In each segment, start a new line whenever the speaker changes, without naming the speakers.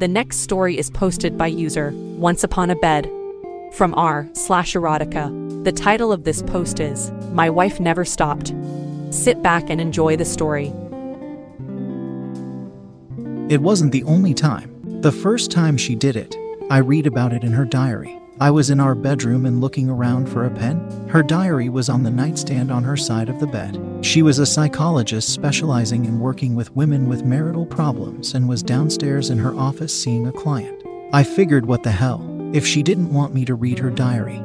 The next story is posted by user Once Upon a Bed from r slash erotica. The title of this post is My Wife Never Stopped. Sit back and enjoy the story.
It wasn't the only time. The first time she did it, I read about it in her diary. I was in our bedroom and looking around for a pen. Her diary was on the nightstand on her side of the bed. She was a psychologist specializing in working with women with marital problems and was downstairs in her office seeing a client. I figured, what the hell? If she didn't want me to read her diary,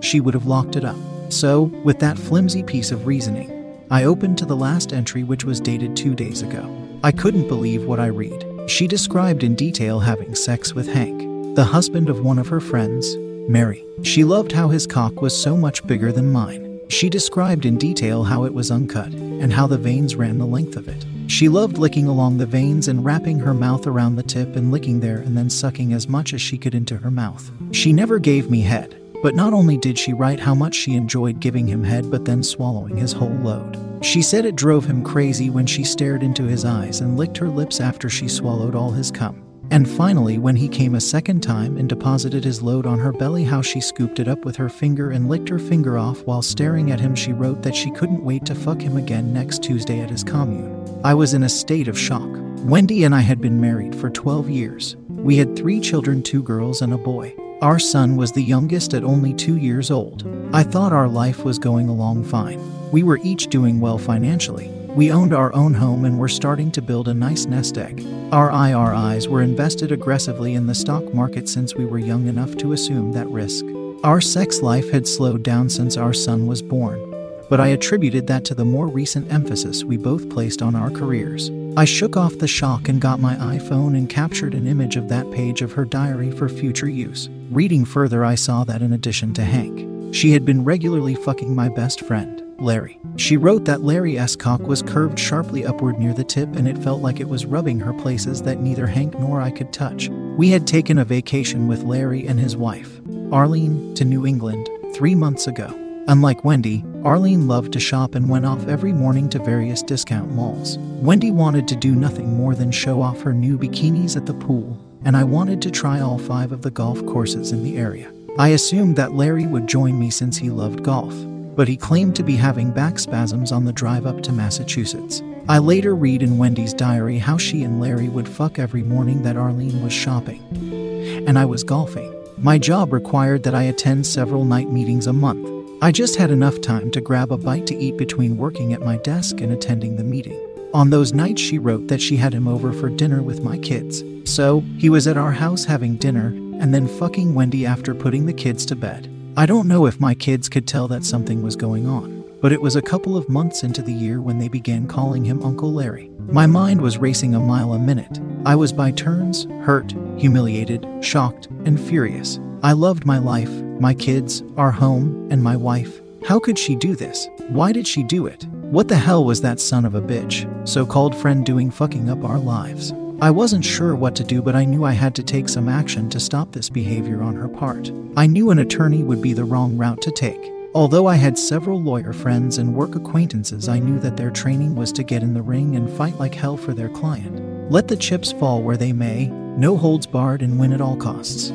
she would have locked it up. So, with that flimsy piece of reasoning, I opened to the last entry, which was dated two days ago. I couldn't believe what I read. She described in detail having sex with Hank the husband of one of her friends, Mary. She loved how his cock was so much bigger than mine. She described in detail how it was uncut and how the veins ran the length of it. She loved licking along the veins and wrapping her mouth around the tip and licking there and then sucking as much as she could into her mouth. She never gave me head, but not only did she write how much she enjoyed giving him head but then swallowing his whole load. She said it drove him crazy when she stared into his eyes and licked her lips after she swallowed all his cum. And finally, when he came a second time and deposited his load on her belly, how she scooped it up with her finger and licked her finger off while staring at him. She wrote that she couldn't wait to fuck him again next Tuesday at his commune. I was in a state of shock. Wendy and I had been married for 12 years. We had three children two girls and a boy. Our son was the youngest at only two years old. I thought our life was going along fine. We were each doing well financially. We owned our own home and were starting to build a nice nest egg. Our IRAs were invested aggressively in the stock market since we were young enough to assume that risk. Our sex life had slowed down since our son was born, but I attributed that to the more recent emphasis we both placed on our careers. I shook off the shock and got my iPhone and captured an image of that page of her diary for future use. Reading further, I saw that in addition to Hank, she had been regularly fucking my best friend. Larry. She wrote that Larry's cock was curved sharply upward near the tip and it felt like it was rubbing her places that neither Hank nor I could touch. We had taken a vacation with Larry and his wife, Arlene, to New England three months ago. Unlike Wendy, Arlene loved to shop and went off every morning to various discount malls. Wendy wanted to do nothing more than show off her new bikinis at the pool, and I wanted to try all five of the golf courses in the area. I assumed that Larry would join me since he loved golf but he claimed to be having back spasms on the drive up to Massachusetts. I later read in Wendy's diary how she and Larry would fuck every morning that Arlene was shopping. And I was golfing. My job required that I attend several night meetings a month. I just had enough time to grab a bite to eat between working at my desk and attending the meeting. On those nights, she wrote that she had him over for dinner with my kids. So, he was at our house having dinner and then fucking Wendy after putting the kids to bed. I don't know if my kids could tell that something was going on, but it was a couple of months into the year when they began calling him Uncle Larry. My mind was racing a mile a minute. I was by turns hurt, humiliated, shocked, and furious. I loved my life, my kids, our home, and my wife. How could she do this? Why did she do it? What the hell was that son of a bitch, so called friend, doing fucking up our lives? I wasn't sure what to do, but I knew I had to take some action to stop this behavior on her part. I knew an attorney would be the wrong route to take. Although I had several lawyer friends and work acquaintances, I knew that their training was to get in the ring and fight like hell for their client. Let the chips fall where they may, no holds barred, and win at all costs.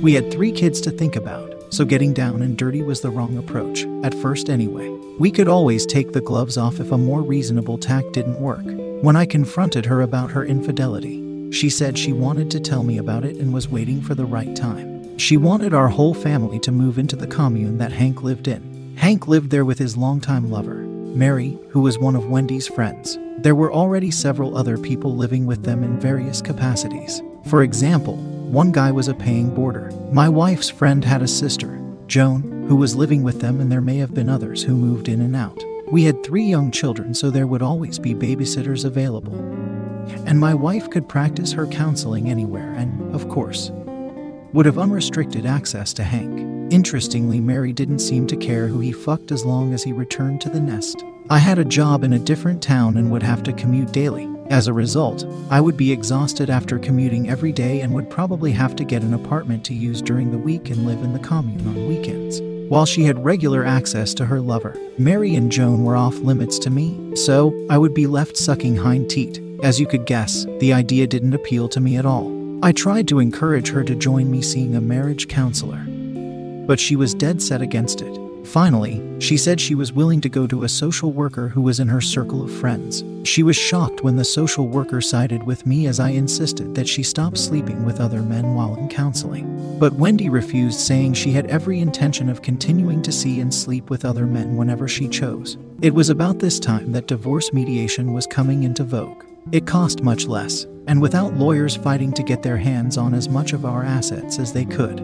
We had three kids to think about, so getting down and dirty was the wrong approach, at first anyway. We could always take the gloves off if a more reasonable tack didn't work. When I confronted her about her infidelity, she said she wanted to tell me about it and was waiting for the right time. She wanted our whole family to move into the commune that Hank lived in. Hank lived there with his longtime lover, Mary, who was one of Wendy's friends. There were already several other people living with them in various capacities. For example, one guy was a paying boarder. My wife's friend had a sister, Joan, who was living with them, and there may have been others who moved in and out. We had three young children, so there would always be babysitters available. And my wife could practice her counseling anywhere and, of course, would have unrestricted access to Hank. Interestingly, Mary didn't seem to care who he fucked as long as he returned to the nest. I had a job in a different town and would have to commute daily. As a result, I would be exhausted after commuting every day and would probably have to get an apartment to use during the week and live in the commune on weekends. While she had regular access to her lover, Mary and Joan were off limits to me, so I would be left sucking hind teat. As you could guess, the idea didn't appeal to me at all. I tried to encourage her to join me seeing a marriage counselor, but she was dead set against it. Finally, she said she was willing to go to a social worker who was in her circle of friends. She was shocked when the social worker sided with me as I insisted that she stop sleeping with other men while in counseling. But Wendy refused, saying she had every intention of continuing to see and sleep with other men whenever she chose. It was about this time that divorce mediation was coming into vogue. It cost much less, and without lawyers fighting to get their hands on as much of our assets as they could,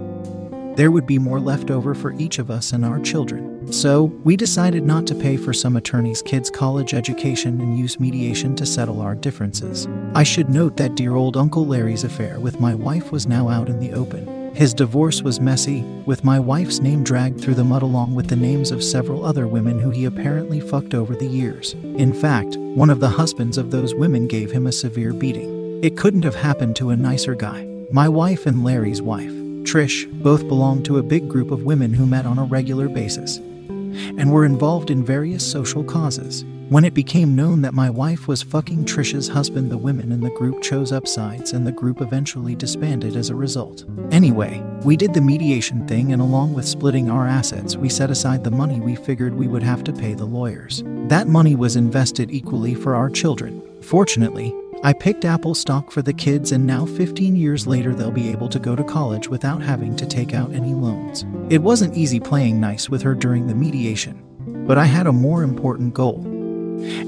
there would be more left over for each of us and our children. So, we decided not to pay for some attorney's kids' college education and use mediation to settle our differences. I should note that dear old Uncle Larry's affair with my wife was now out in the open. His divorce was messy, with my wife's name dragged through the mud along with the names of several other women who he apparently fucked over the years. In fact, one of the husbands of those women gave him a severe beating. It couldn't have happened to a nicer guy. My wife and Larry's wife. Trish both belonged to a big group of women who met on a regular basis and were involved in various social causes. When it became known that my wife was fucking Trish's husband, the women in the group chose up sides and the group eventually disbanded as a result. Anyway, we did the mediation thing, and along with splitting our assets, we set aside the money we figured we would have to pay the lawyers. That money was invested equally for our children. Fortunately, I picked Apple stock for the kids, and now 15 years later, they'll be able to go to college without having to take out any loans. It wasn't easy playing nice with her during the mediation, but I had a more important goal,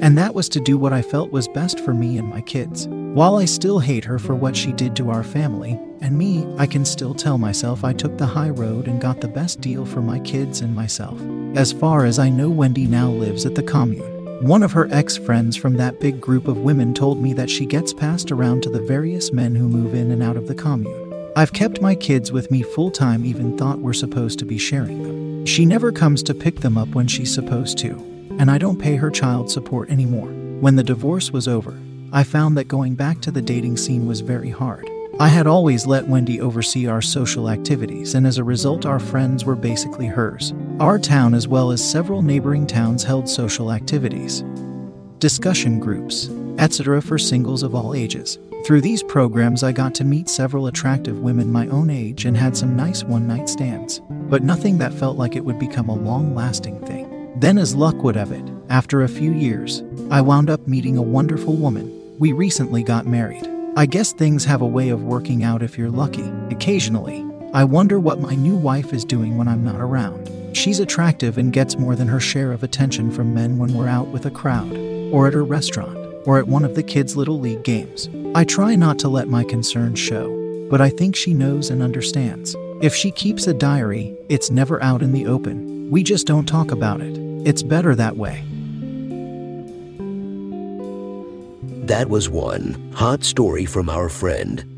and that was to do what I felt was best for me and my kids. While I still hate her for what she did to our family and me, I can still tell myself I took the high road and got the best deal for my kids and myself. As far as I know, Wendy now lives at the commune. One of her ex friends from that big group of women told me that she gets passed around to the various men who move in and out of the commune. I've kept my kids with me full time, even thought we're supposed to be sharing them. She never comes to pick them up when she's supposed to, and I don't pay her child support anymore. When the divorce was over, I found that going back to the dating scene was very hard. I had always let Wendy oversee our social activities, and as a result, our friends were basically hers. Our town, as well as several neighboring towns, held social activities, discussion groups, etc., for singles of all ages. Through these programs, I got to meet several attractive women my own age and had some nice one night stands, but nothing that felt like it would become a long lasting thing. Then, as luck would have it, after a few years, I wound up meeting a wonderful woman. We recently got married. I guess things have a way of working out if you're lucky. Occasionally, I wonder what my new wife is doing when I'm not around. She's attractive and gets more than her share of attention from men when we're out with a crowd, or at a restaurant, or at one of the kids' little league games. I try not to let my concerns show, but I think she knows and understands. If she keeps a diary, it's never out in the open. We just don't talk about it. It's better that way.
That was one hot story from our friend.